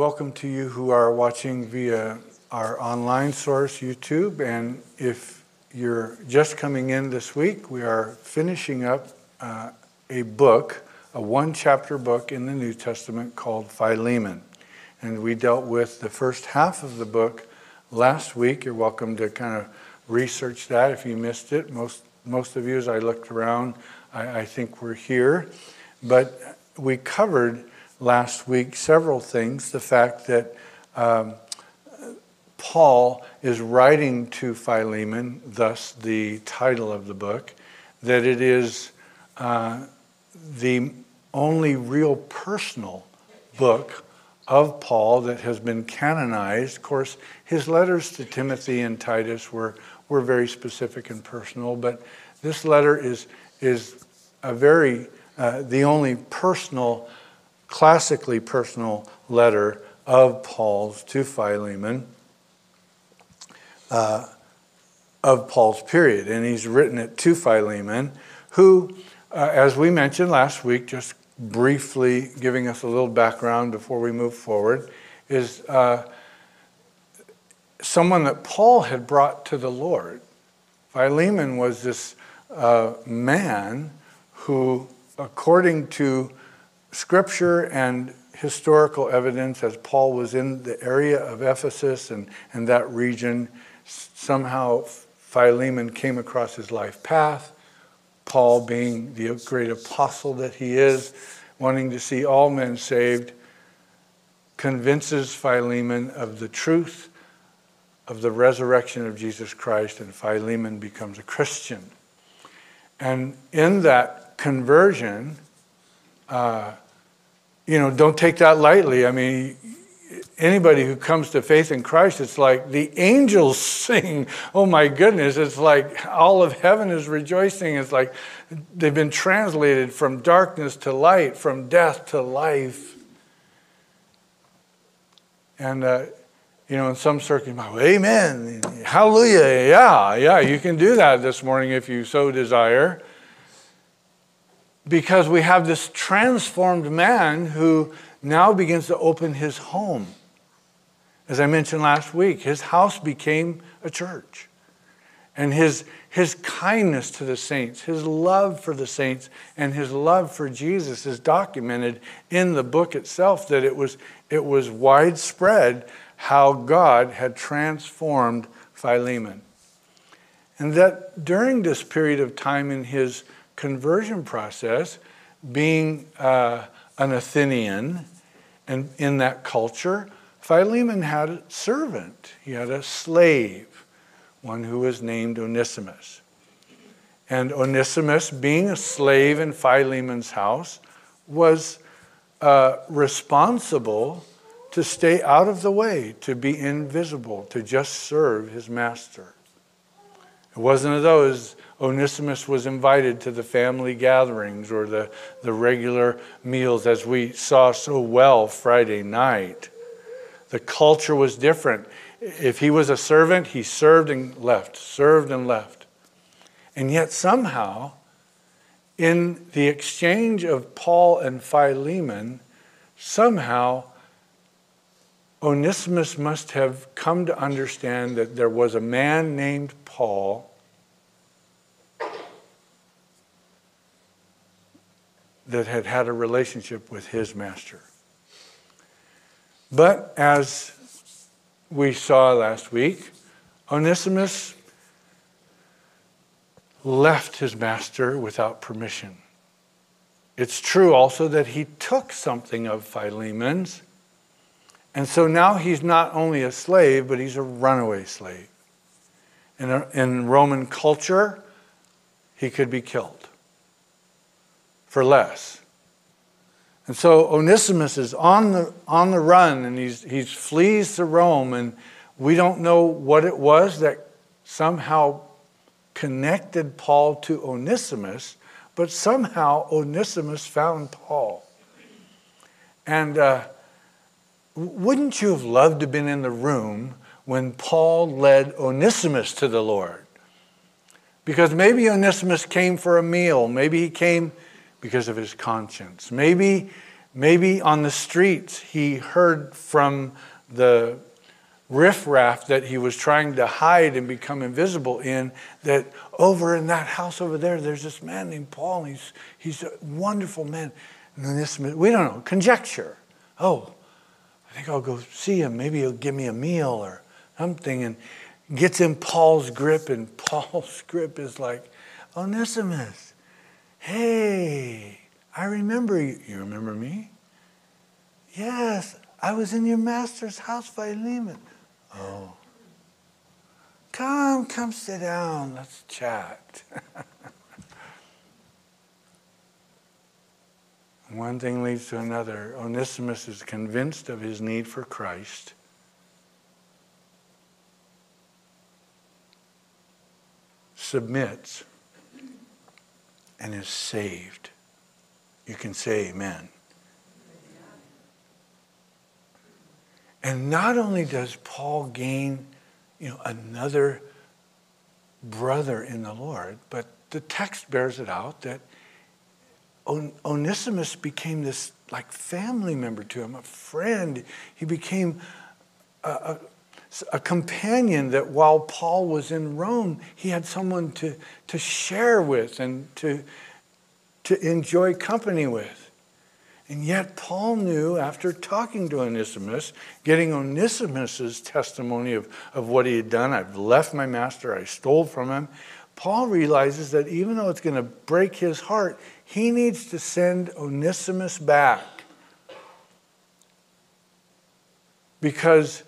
welcome to you who are watching via our online source, YouTube. And if you're just coming in this week, we are finishing up uh, a book, a one chapter book in the New Testament called Philemon. And we dealt with the first half of the book last week. You're welcome to kind of research that if you missed it. Most, most of you, as I looked around, I, I think we're here. But we covered last week several things. The fact that um, Paul is writing to Philemon, thus the title of the book, that it is uh, the only real personal book of Paul that has been canonized. Of course, his letters to Timothy and Titus were, were very specific and personal, but this letter is, is a very, uh, the only personal classically personal letter of Paul's to Philemon, uh, of Paul's period. And he's written it to Philemon, who, uh, as we mentioned last week, just briefly giving us a little background before we move forward, is uh, someone that Paul had brought to the Lord. Philemon was this uh, man who, according to scripture and historical evidence, as Paul was in the area of Ephesus and, and that region, somehow Philemon came across his life path. Paul, being the great apostle that he is, wanting to see all men saved, convinces Philemon of the truth of the resurrection of Jesus Christ, and Philemon becomes a Christian. And in that conversion, you know, don't take that lightly. I mean, anybody who comes to faith in Christ, it's like the angels sing. Oh my goodness, it's like all of heaven is rejoicing. It's like they've been translated from darkness to light, from death to life. And, uh, you know, in some circles, amen, hallelujah, yeah, yeah, you can do that this morning if you so desire because we have this transformed man who now begins to open his home. As I mentioned last week, his house became a church. And his, his kindness to the saints, his love for the saints, and his love for Jesus is documented in the book itself that it was, it was widespread how God had transformed Philemon. And that during this period of time in his conversion process, being uh, an Athenian, and in that culture, Philemon had a servant. He had a slave, one who was named Onesimus. And Onesimus, being a slave in Philemon's house, was uh, responsible to stay out of the way, to be invisible, to just serve his master. It wasn't as though Onesimus was invited to the family gatherings or the, the regular meals, as we saw so well Friday night. The culture was different. If he was a servant, he served and left, served and left. And yet, somehow, in the exchange of Paul and Philemon, somehow Onesimus must have come to understand that there was a man named Paul that had had a relationship with his master. But as we saw last week, Onesimus left his master without permission. It's true also that he took something of Philemon's, and so now he's not only a slave, but he's a runaway slave. In, a, in Roman culture, he could be killed for less. And so Onesimus is on the, on the run and he's, he flees to Rome, and we don't know what it was that somehow connected Paul to Onesimus, but somehow Onesimus found Paul. And uh, wouldn't you have loved to have been in the room when Paul led Onesimus to the Lord? Because maybe Onesimus came for a meal, maybe he came because of his conscience. Maybe, Maybe on the streets he heard from the riffraff that he was trying to hide and become invisible in that over in that house over there, there's this man named Paul, and he's, he's a wonderful man. And then this, we don't know, conjecture. Oh, I think I'll go see him. Maybe he'll give me a meal or something. And gets in Paul's grip, and Paul's grip is like, Onesimus, hey, I remember you. You remember me? Yes, I was in your master's house, Philemon. Oh. Come, come sit down. Let's chat. One thing leads to another. Onesimus is convinced of his need for Christ. Submits and is saved. You can say amen. And not only does Paul gain, you know, another brother in the Lord, but the text bears it out that On- Onesimus became this like family member to him, a friend. He became a, a, a, companion that while Paul was in Rome, he had someone to, to share with and to, to enjoy company with. And yet, Paul knew after talking to Onesimus, getting Onesimus's testimony of, of what he had done, I've left my master, I stole from him. Paul realizes that even though it's going to break his heart, he needs to send Onesimus back. Because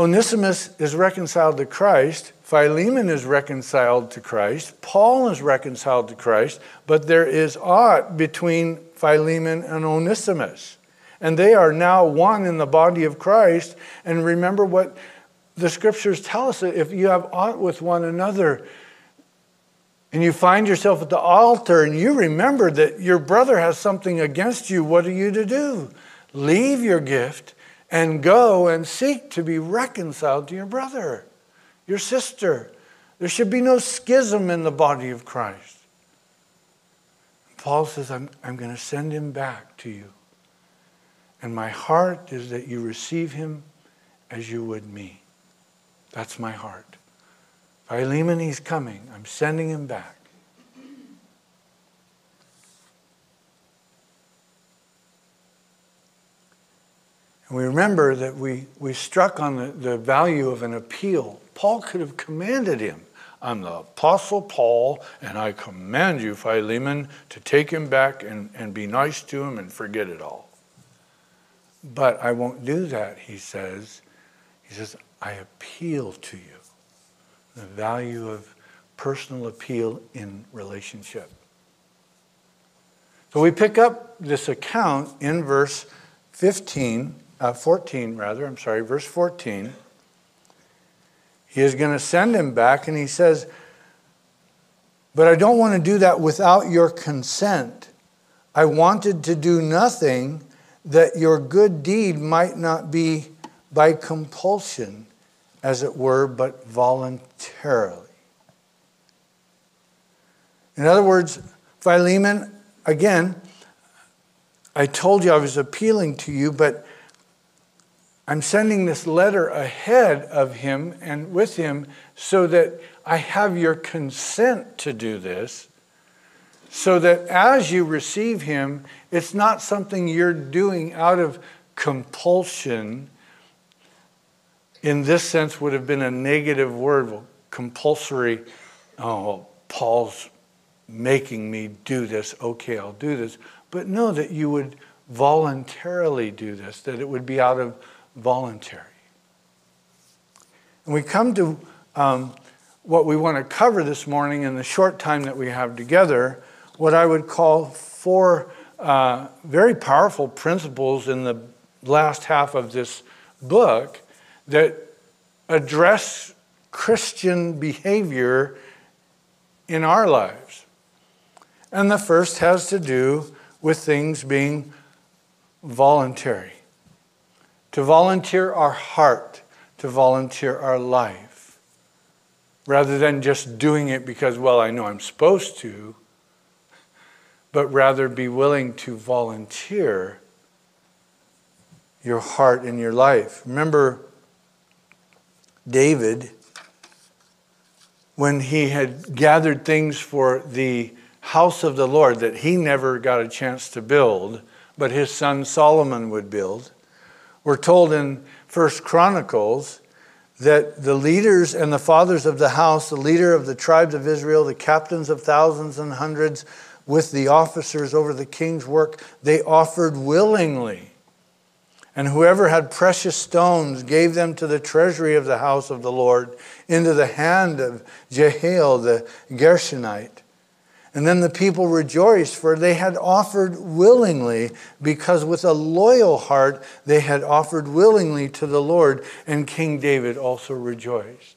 Onesimus is reconciled to Christ, Philemon is reconciled to Christ, Paul is reconciled to Christ, but there is aught between Philemon and Onesimus. And they are now one in the body of Christ. And remember what the scriptures tell us if you have aught with one another, and you find yourself at the altar and you remember that your brother has something against you, what are you to do? Leave your gift and go and seek to be reconciled to your brother, your sister. There should be no schism in the body of Christ. Paul says, I'm, I'm going to send him back to you. And my heart is that you receive him as you would me. That's my heart. Philemon, he's coming. I'm sending him back. And we remember that we, we struck on the, the value of an appeal. Paul could have commanded him I'm the Apostle Paul, and I command you, Philemon, to take him back and, and be nice to him and forget it all. But I won't do that, he says. He says, I appeal to you. The value of personal appeal in relationship. So we pick up this account in verse 15, uh, 14 rather, I'm sorry, verse 14. He is going to send him back, and he says, But I don't want to do that without your consent. I wanted to do nothing that your good deed might not be by compulsion, as it were, but voluntarily. In other words, Philemon, again, I told you I was appealing to you, but I'm sending this letter ahead of him and with him so that I have your consent to do this, so that as you receive him, it's not something you're doing out of compulsion. In this sense, would have been a negative word, compulsory. Oh, Paul's making me do this. Okay, I'll do this. But know that you would voluntarily do this, that it would be out of voluntary. And we come to um, what we want to cover this morning in the short time that we have together, what I would call four uh, very powerful principles in the last half of this book that address Christian behavior in our lives. And the first has to do with things being voluntary to volunteer our heart, to volunteer our life, rather than just doing it because, well, I know I'm supposed to, but rather be willing to volunteer your heart and your life. Remember David when he had gathered things for the house of the Lord that he never got a chance to build, but his son Solomon would build. We're told in First Chronicles that the leaders and the fathers of the house, the leader of the tribes of Israel, the captains of thousands and hundreds, with the officers over the king's work, they offered willingly. And whoever had precious stones gave them to the treasury of the house of the Lord, into the hand of Jehiel the Gershonite. And then the people rejoiced, for they had offered willingly, because with a loyal heart they had offered willingly to the Lord, and King David also rejoiced.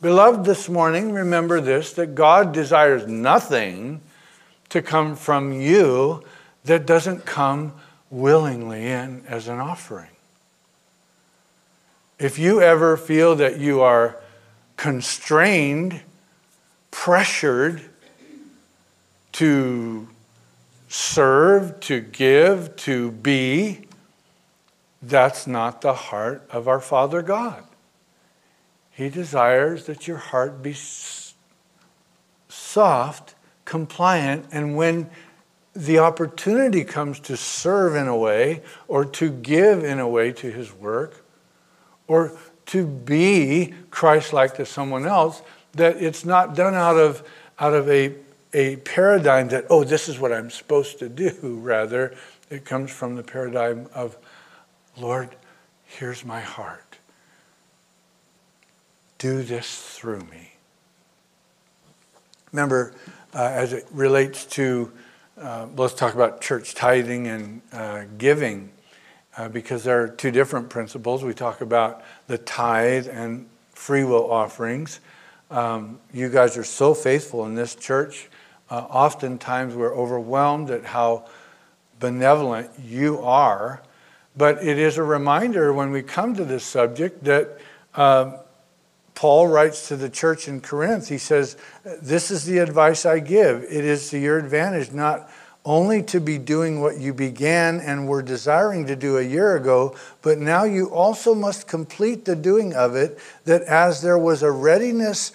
Beloved, this morning, remember this that God desires nothing to come from you that doesn't come willingly in as an offering. If you ever feel that you are constrained, pressured, to serve, to give, to be, that's not the heart of our Father God. He desires that your heart be soft, compliant, and when the opportunity comes to serve in a way or to give in a way to his work or to be Christ like to someone else, that it's not done out of, out of a a paradigm that, oh, this is what I'm supposed to do. Rather, it comes from the paradigm of, Lord, here's my heart. Do this through me. Remember, uh, as it relates to, uh, let's talk about church tithing and uh, giving, uh, because there are two different principles. We talk about the tithe and free will offerings. Um, you guys are so faithful in this church. Uh, oftentimes we're overwhelmed at how benevolent you are. But it is a reminder when we come to this subject that uh, Paul writes to the church in Corinth. He says, This is the advice I give. It is to your advantage not only to be doing what you began and were desiring to do a year ago, but now you also must complete the doing of it, that as there was a readiness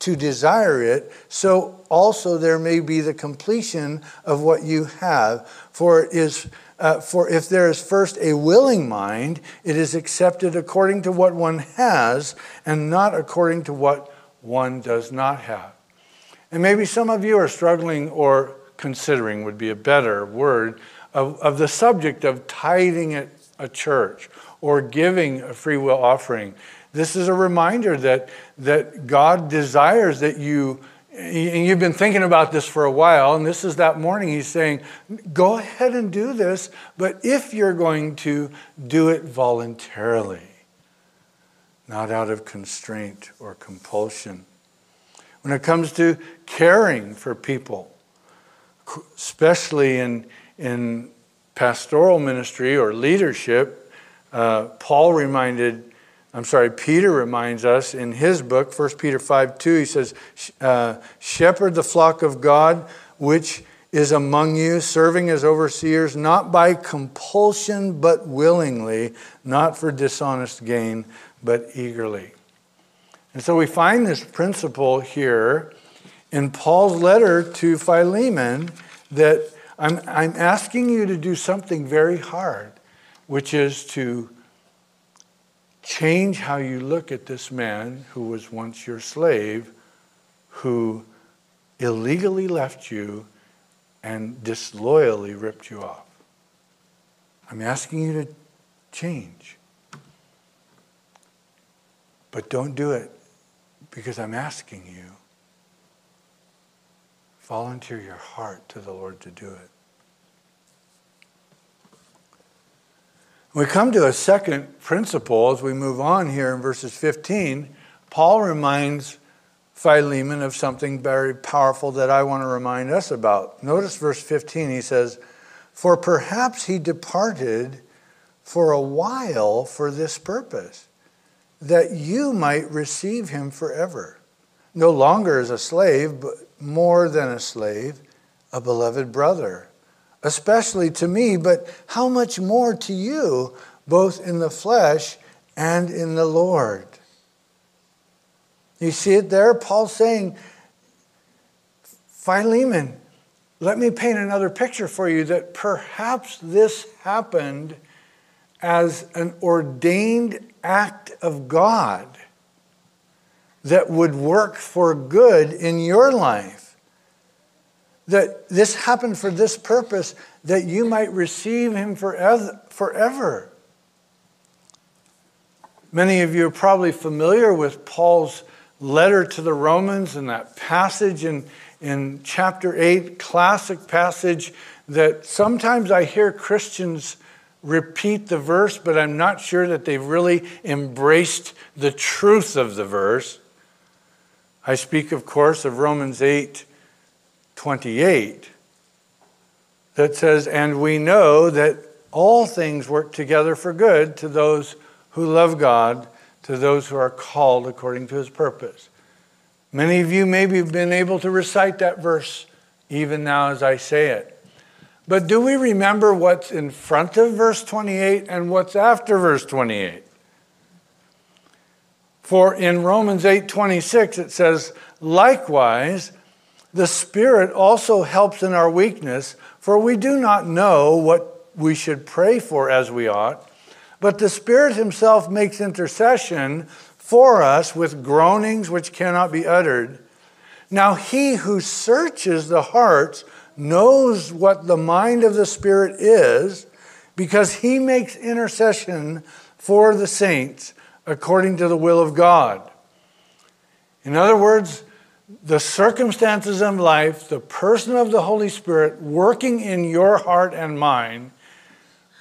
to desire it, so also there may be the completion of what you have. For it is uh, for if there is first a willing mind, it is accepted according to what one has, and not according to what one does not have. And maybe some of you are struggling or considering would be a better word of, of the subject of tithing at a church or giving a free will offering. This is a reminder that, that God desires that you, and you've been thinking about this for a while, and this is that morning He's saying, go ahead and do this, but if you're going to do it voluntarily, not out of constraint or compulsion. When it comes to caring for people, especially in, in pastoral ministry or leadership, uh, Paul reminded I'm sorry, Peter reminds us in his book, 1 Peter 5 2, he says, uh, Shepherd the flock of God, which is among you, serving as overseers, not by compulsion, but willingly, not for dishonest gain, but eagerly. And so we find this principle here in Paul's letter to Philemon that I'm, I'm asking you to do something very hard, which is to change how you look at this man who was once your slave, who illegally left you and disloyally ripped you off. I'm asking you to change. But don't do it because I'm asking you. Volunteer your heart to the Lord to do it. We come to a second principle as we move on here in verses 15. Paul reminds Philemon of something very powerful that I want to remind us about. Notice verse 15, he says, For perhaps he departed for a while for this purpose, that you might receive him forever, no longer as a slave, but more than a slave, a beloved brother, especially to me, but how much more to you, both in the flesh and in the Lord. You see it there? Paul's saying, Philemon, let me paint another picture for you that perhaps this happened as an ordained act of God that would work for good in your life. That this happened for this purpose, that you might receive Him forever. Many of you are probably familiar with Paul's letter to the Romans and that passage in, in chapter 8, classic passage that sometimes I hear Christians repeat the verse, but I'm not sure that they've really embraced the truth of the verse. I speak, of course, of Romans 8 28 that says, And we know that all things work together for good to those who love God, to those who are called according to his purpose. Many of you maybe have been able to recite that verse even now as I say it. But do we remember what's in front of verse 28 and what's after verse 28? For in Romans 8:26 it says, "Likewise, the Spirit also helps in our weakness, for we do not know what we should pray for as we ought." But the Spirit Himself makes intercession for us with groanings which cannot be uttered. Now, He who searches the hearts knows what the mind of the Spirit is, because He makes intercession for the saints according to the will of God. In other words, the circumstances of life, the person of the Holy Spirit working in your heart and mind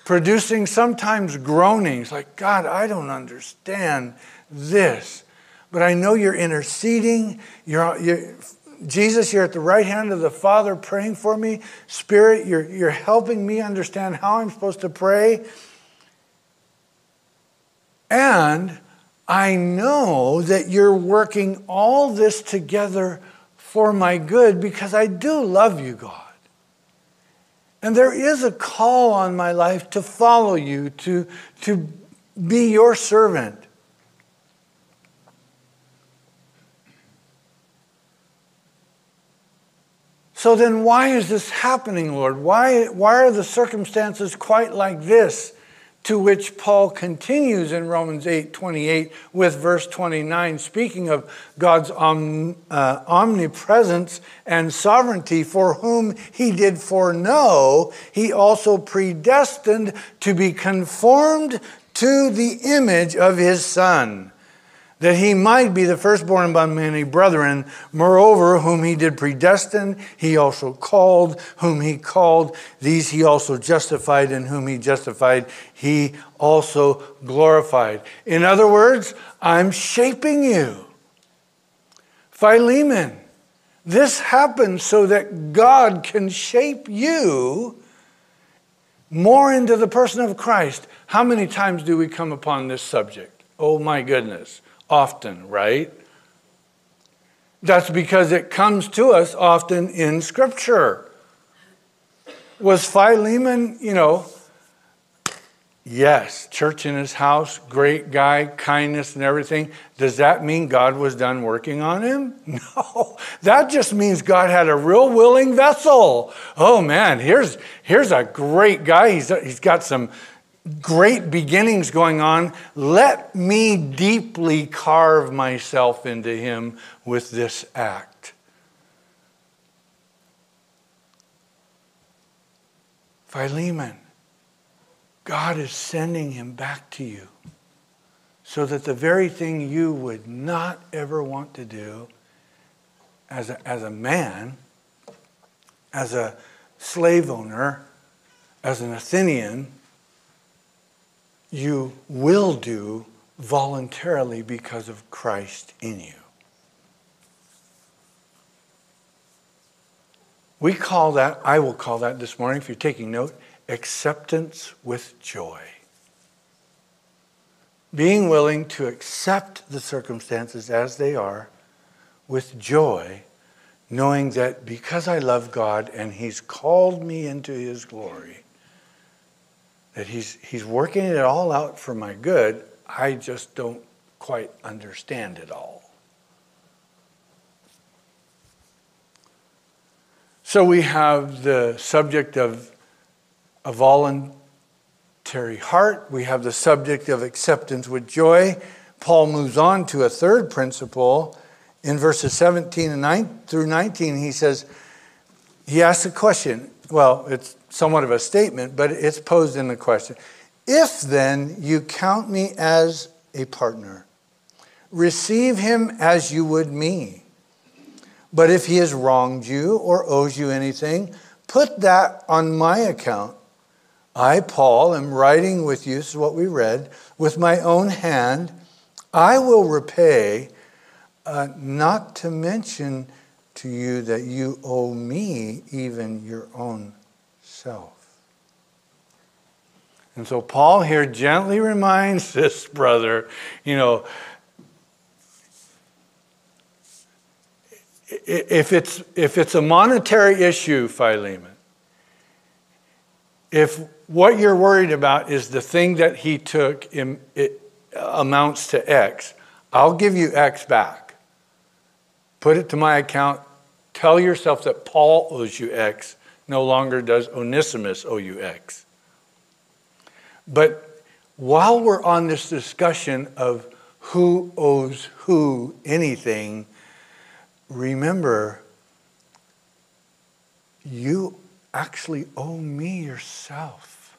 producing sometimes groanings like, God, I don't understand this. But I know you're interceding. You're, you're, Jesus, you're at the right hand of the Father praying for me. Spirit, you're, you're helping me understand how I'm supposed to pray. And I know that you're working all this together for my good because I do love you, God. And there is a call on my life to follow you, to, to be your servant. So then, why is this happening, Lord? Why, why are the circumstances quite like this? To which Paul continues in Romans 8 28 with verse 29, speaking of God's om, uh, omnipresence and sovereignty, for whom he did foreknow, he also predestined to be conformed to the image of his Son that he might be the firstborn among many brethren. Moreover, whom he did predestine, he also called. Whom he called, these he also justified. And whom he justified, he also glorified. In other words, I'm shaping you. Philemon, this happens so that God can shape you more into the person of Christ. How many times do we come upon this subject? Oh my goodness often, right? That's because it comes to us often in Scripture. Was Philemon, you know, yes, church in his house, great guy, kindness and everything. Does that mean God was done working on him? No, that just means God had a real willing vessel. Oh man, here's, here's a great guy. He's, he's got some great beginnings going on. Let me deeply carve myself into him with this act. Philemon, God is sending him back to you so that the very thing you would not ever want to do as a, as a man, as a slave owner, as an Athenian, you will do voluntarily because of Christ in you. We call that, I will call that this morning, if you're taking note, acceptance with joy. Being willing to accept the circumstances as they are with joy, knowing that because I love God and He's called me into His glory, that He's, he's working it all out for my good, I just don't quite understand it all. So we have the subject of a voluntary heart, we have the subject of acceptance with joy. Paul moves on to a third principle in verses 17 and 9 through 19. He says, he asks a question. Well, it's somewhat of a statement, but it's posed in the question. If then you count me as a partner, receive him as you would me. But if he has wronged you or owes you anything, put that on my account. I, Paul, am writing with you, this is what we read, with my own hand. I will repay, uh, not to mention to you that you owe me even your own And so Paul here gently reminds this brother, you know, if it's, if it's a monetary issue, Philemon, if what you're worried about is the thing that he took in, amounts to X, I'll give you X back. Put it to my account. Tell yourself that Paul owes you X. No longer does Onesimus owe you X. But while we're on this discussion of who owes who anything, remember, you actually owe me yourself.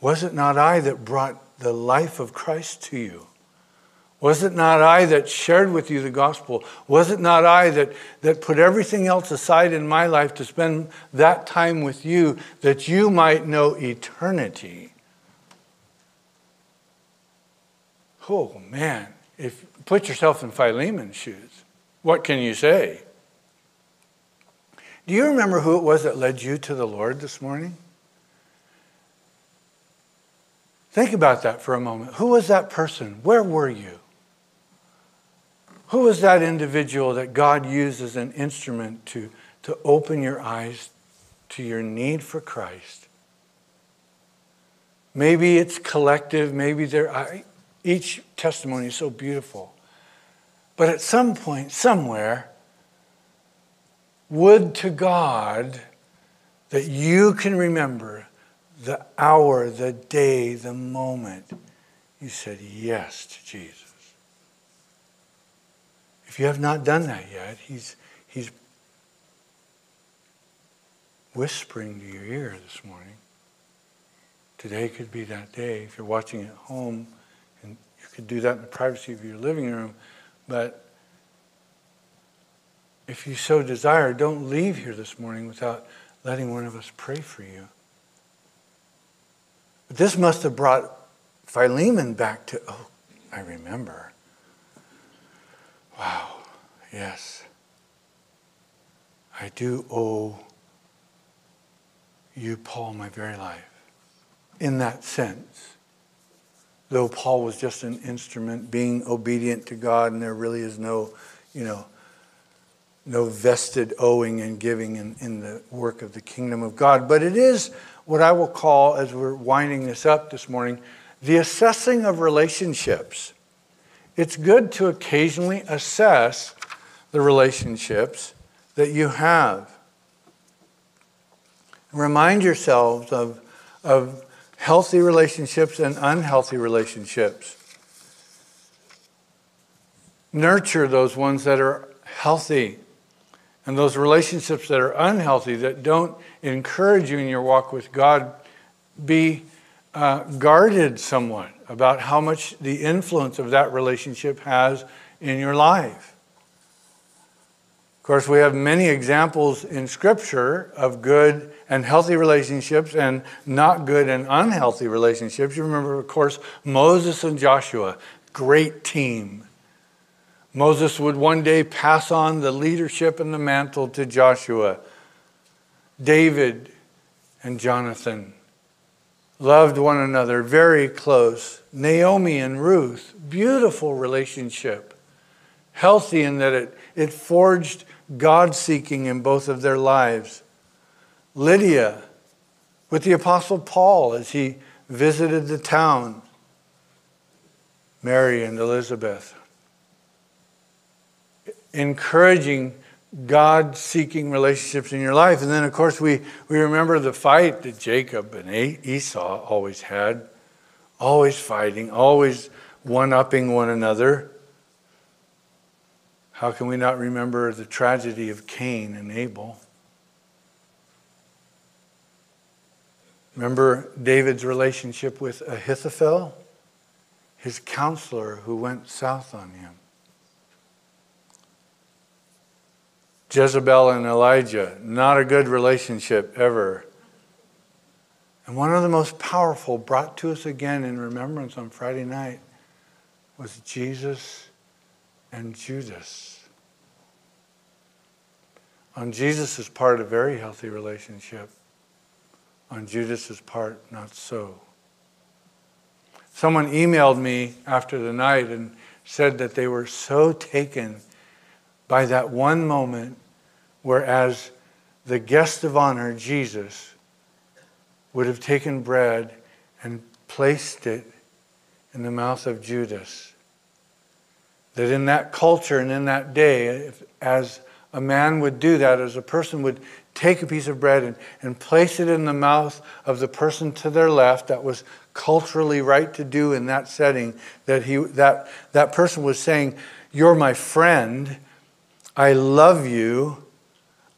Was it not I that brought the life of Christ to you? Was it not I that shared with you the gospel? Was it not I that, that put everything else aside in my life to spend that time with you that you might know eternity? Oh man, if put yourself in Philemon's shoes. What can you say? Do you remember who it was that led you to the Lord this morning? Think about that for a moment. Who was that person? Where were you? Who was that individual that God used as an instrument to, to open your eyes to your need for Christ? Maybe it's collective, maybe there, each testimony is so beautiful. But at some point, somewhere, would to God that you can remember the hour, the day, the moment you said yes to Jesus. If you have not done that yet, he's, he's whispering to your ear this morning. Today could be that day. If you're watching at home, and you could do that in the privacy of your living room, but if you so desire, don't leave here this morning without letting one of us pray for you. But this must have brought Philemon back to, oh, I remember. Wow, yes. I do owe you, Paul, my very life. In that sense though Paul was just an instrument, being obedient to God, and there really is no, you know, no vested owing and giving in, in the work of the kingdom of God. But it is what I will call, as we're winding this up this morning, the assessing of relationships. It's good to occasionally assess the relationships that you have. Remind yourselves of, of healthy relationships and unhealthy relationships. Nurture those ones that are healthy and those relationships that are unhealthy, that don't encourage you in your walk with God, be uh, guarded somewhat about how much the influence of that relationship has in your life Of course, we have many examples in Scripture of good and healthy relationships and not good and unhealthy relationships. You remember, of course, Moses and Joshua, great team. Moses would one day pass on the leadership and the mantle to Joshua. David and Jonathan loved one another very close. Naomi and Ruth, beautiful relationship. Healthy in that it, it forged God seeking in both of their lives. Lydia with the Apostle Paul as he visited the town. Mary and Elizabeth. Encouraging God seeking relationships in your life. And then, of course, we, we remember the fight that Jacob and Esau always had, always fighting, always one upping one another. How can we not remember the tragedy of Cain and Abel? Remember David's relationship with Ahithophel, his counselor who went south on him. Jezebel and Elijah, not a good relationship ever. And one of the most powerful brought to us again in remembrance on Friday night was Jesus and Judas. On Jesus' part, a very healthy relationship. On Judas's part, not so. Someone emailed me after the night and said that they were so taken by that one moment whereas the guest of honor, Jesus, would have taken bread and placed it in the mouth of Judas. That in that culture and in that day, as a man would do that, as a person would take a piece of bread and, and place it in the mouth of the person to their left, that was culturally right to do in that setting, that, he, that, that person was saying, You're my friend, I love you,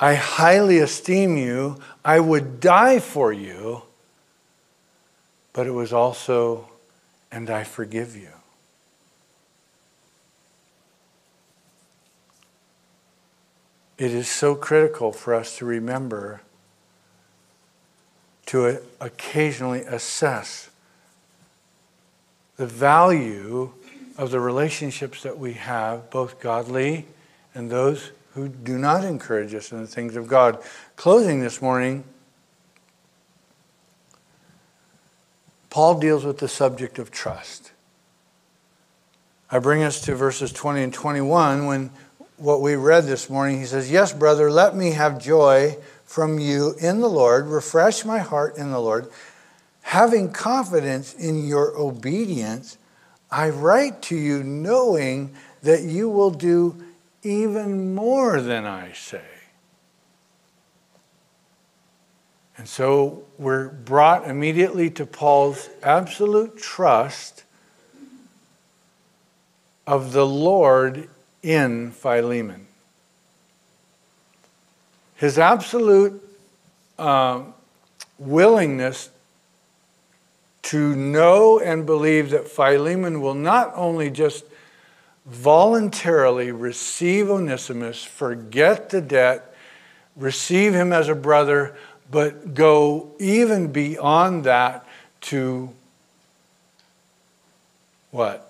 I highly esteem you, I would die for you, but it was also, and I forgive you. it is so critical for us to remember to uh, occasionally assess the value of the relationships that we have, both godly and those who do not encourage us in the things of God. Closing this morning, Paul deals with the subject of trust. I bring us to verses 20 and 21 when what we read this morning. He says, Yes, brother, let me have joy from you in the Lord. Refresh my heart in the Lord. Having confidence in your obedience, I write to you knowing that you will do even more than I say. And so we're brought immediately to Paul's absolute trust of the Lord in Philemon. His absolute uh, willingness to know and believe that Philemon will not only just voluntarily receive Onesimus, forget the debt, receive him as a brother, but go even beyond that to what?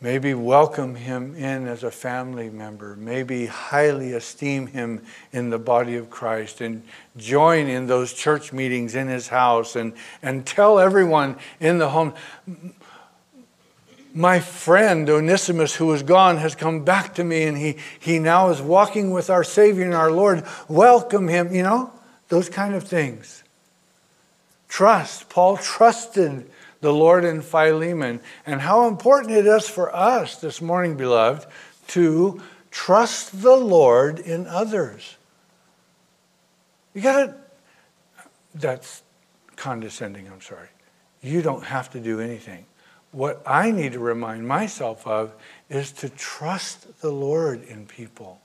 Maybe welcome him in as a family member. Maybe highly esteem him in the body of Christ and join in those church meetings in his house and, and tell everyone in the home, my friend Onesimus, who was gone, has come back to me and he, he now is walking with our Savior and our Lord. Welcome him, you know, those kind of things. Trust. Paul trusted the Lord in Philemon, and how important it is for us this morning, beloved, to trust the Lord in others. You got to, that's condescending, I'm sorry. You don't have to do anything. What I need to remind myself of is to trust the Lord in people.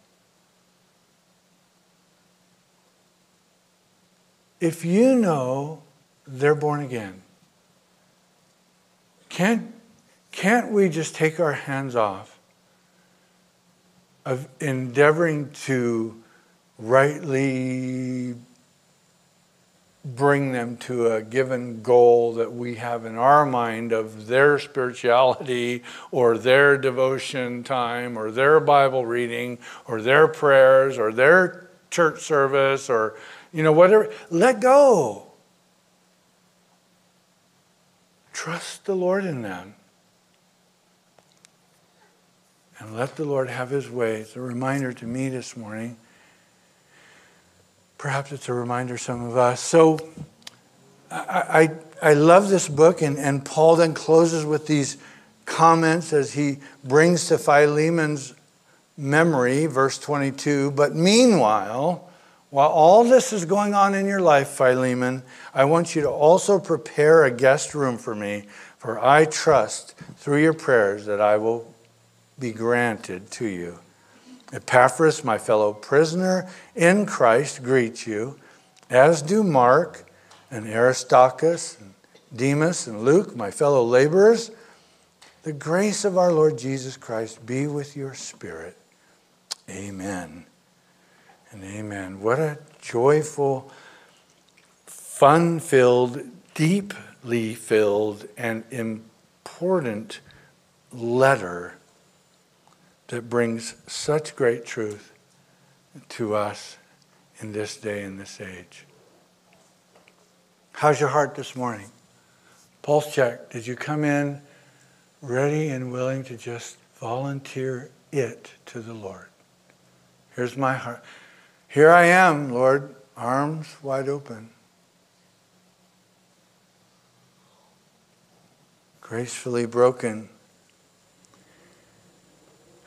If you know they're born again, can't, can't we just take our hands off of endeavoring to rightly bring them to a given goal that we have in our mind of their spirituality or their devotion time or their Bible reading or their prayers or their church service or, you know, whatever. Let go. Trust the Lord in them. and let the Lord have his way. It's a reminder to me this morning. Perhaps it's a reminder some of us. So I, I, I love this book, and, and Paul then closes with these comments as he brings to Philemon's memory, verse 22. But meanwhile, while all this is going on in your life, Philemon, I want you to also prepare a guest room for me, for I trust through your prayers that I will be granted to you. Epaphras, my fellow prisoner in Christ, greets you, as do Mark and Aristarchus, and Demas and Luke, my fellow laborers. The grace of our Lord Jesus Christ be with your spirit. Amen and amen. What a joyful, fun filled, deeply filled, and important letter that brings such great truth to us in this day and this age. How's your heart this morning? Pulse check. Did you come in ready and willing to just volunteer it to the Lord? Here's my heart. Here I am, Lord, arms wide open. Gracefully broken.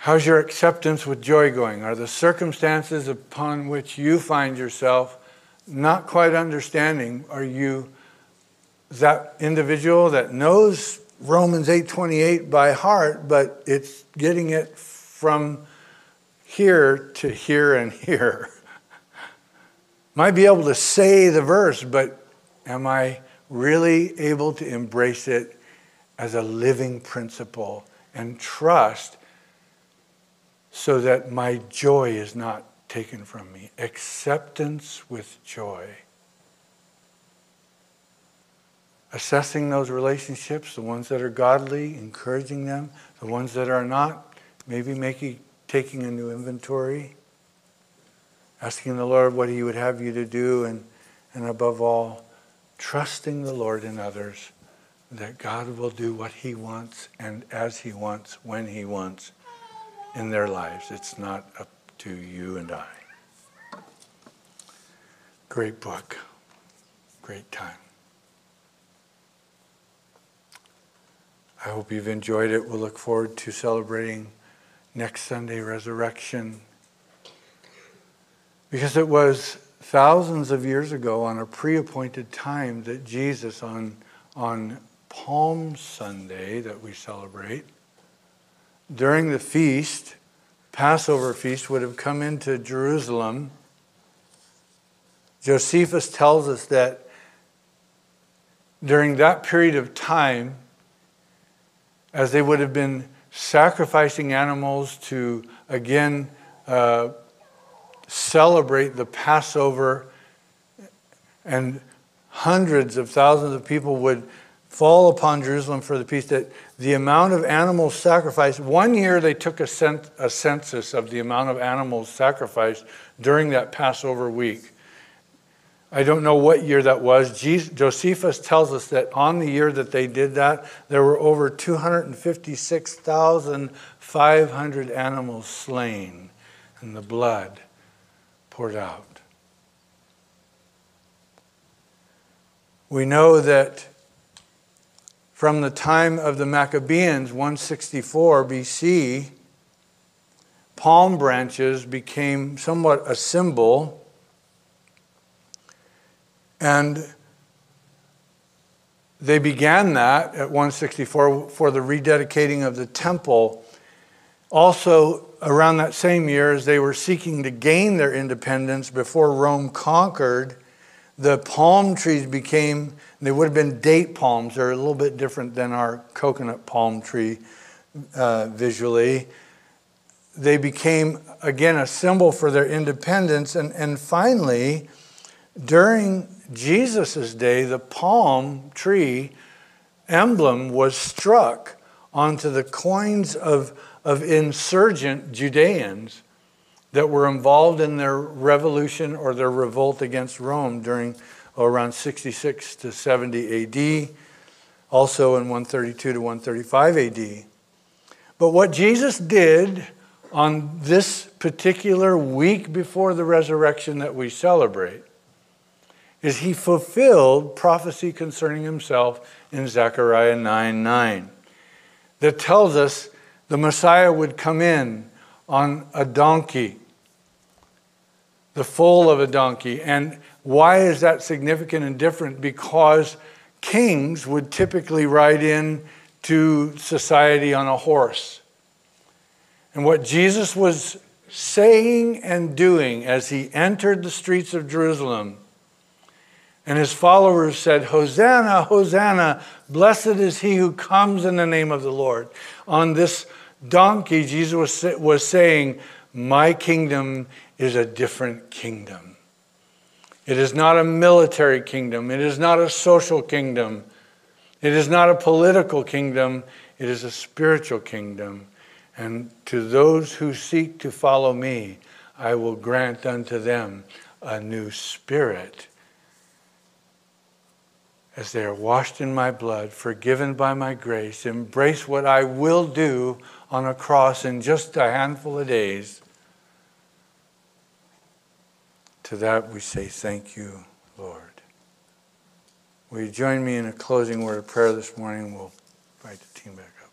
How's your acceptance with joy going? Are the circumstances upon which you find yourself not quite understanding? Are you that individual that knows Romans 8:28 by heart, but it's getting it from here to here and here? Might be able to say the verse, but am I really able to embrace it as a living principle and trust so that my joy is not taken from me. Acceptance with joy. Assessing those relationships, the ones that are godly, encouraging them, the ones that are not, maybe making, taking a new inventory, asking the Lord what He would have you to do, and, and above all, trusting the Lord in others that God will do what He wants and as He wants, when He wants in their lives. It's not up to you and I. Great book. Great time. I hope you've enjoyed it. We'll look forward to celebrating next Sunday resurrection. Because it was thousands of years ago on a pre appointed time that Jesus, on, on Palm Sunday that we celebrate, during the feast, Passover feast, would have come into Jerusalem. Josephus tells us that during that period of time, as they would have been sacrificing animals to again uh, celebrate the Passover, and hundreds of thousands of people would fall upon Jerusalem for the peace, that the amount of animals sacrificed, one year they took a, a census of the amount of animals sacrificed during that Passover week. I don't know what year that was. Josephus tells us that on the year that they did that, there were over 256,500 animals slain and the blood poured out. We know that from the time of the Maccabees, 164 BC, palm branches became somewhat a symbol. And they began that at 164 for the rededicating of the temple. Also, around that same year, as they were seeking to gain their independence before Rome conquered, the palm trees became, they would have been date palms. They're a little bit different than our coconut palm tree uh, visually. They became, again, a symbol for their independence. And, and finally, during Jesus' day, the palm tree emblem was struck onto the coins of, of insurgent Judeans that were involved in their revolution or their revolt against Rome during oh, around 66 to 70 AD, also in 132 to 135 AD. But what Jesus did on this particular week before the resurrection that we celebrate is he fulfilled prophecy concerning himself in Zechariah 9 9 that tells us the Messiah would come in on a donkey, the foal of a donkey. And why is that significant and different? Because kings would typically ride in to society on a horse. And what Jesus was saying and doing as he entered the streets of Jerusalem, and his followers said, Hosanna, Hosanna, blessed is he who comes in the name of the Lord. On this donkey, Jesus was, was saying, My kingdom is a different kingdom. It is not a military kingdom. It is not a social kingdom. It is not a political kingdom. It is a spiritual kingdom. And to those who seek to follow me, I will grant unto them a new spirit. As they are washed in my blood, forgiven by my grace, embrace what I will do on a cross in just a handful of days. To that we say, Thank you, Lord. Will you join me in a closing word of prayer this morning? We'll invite the team back up.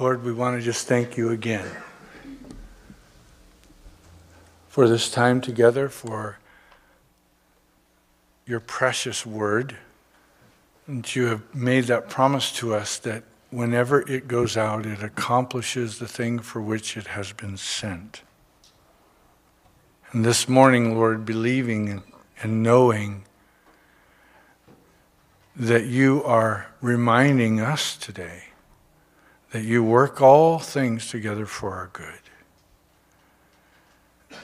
Lord, we want to just thank you again for this time together, for your precious word. And you have made that promise to us that whenever it goes out, it accomplishes the thing for which it has been sent. And this morning, Lord, believing and knowing that you are reminding us today that you work all things together for our good.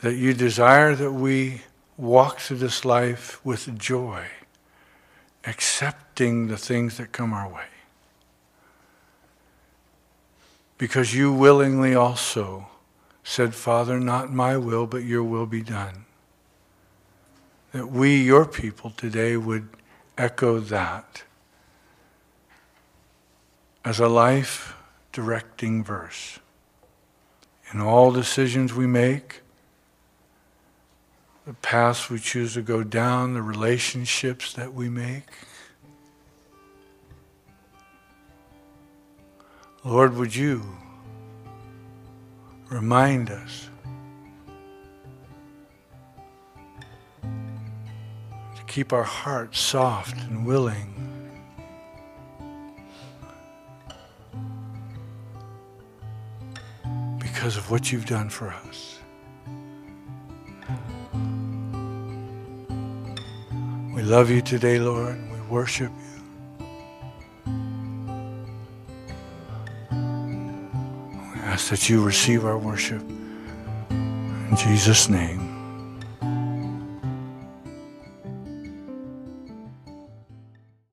That you desire that we walk through this life with joy, accepting the things that come our way. Because you willingly also said, Father, not my will, but your will be done. That we, your people, today would echo that as a life directing verse. In all decisions we make, the paths we choose to go down, the relationships that we make. Lord, would you remind us to keep our hearts soft and willing because of what you've done for us. We love you today, Lord. We worship you. We ask that you receive our worship. In Jesus' name.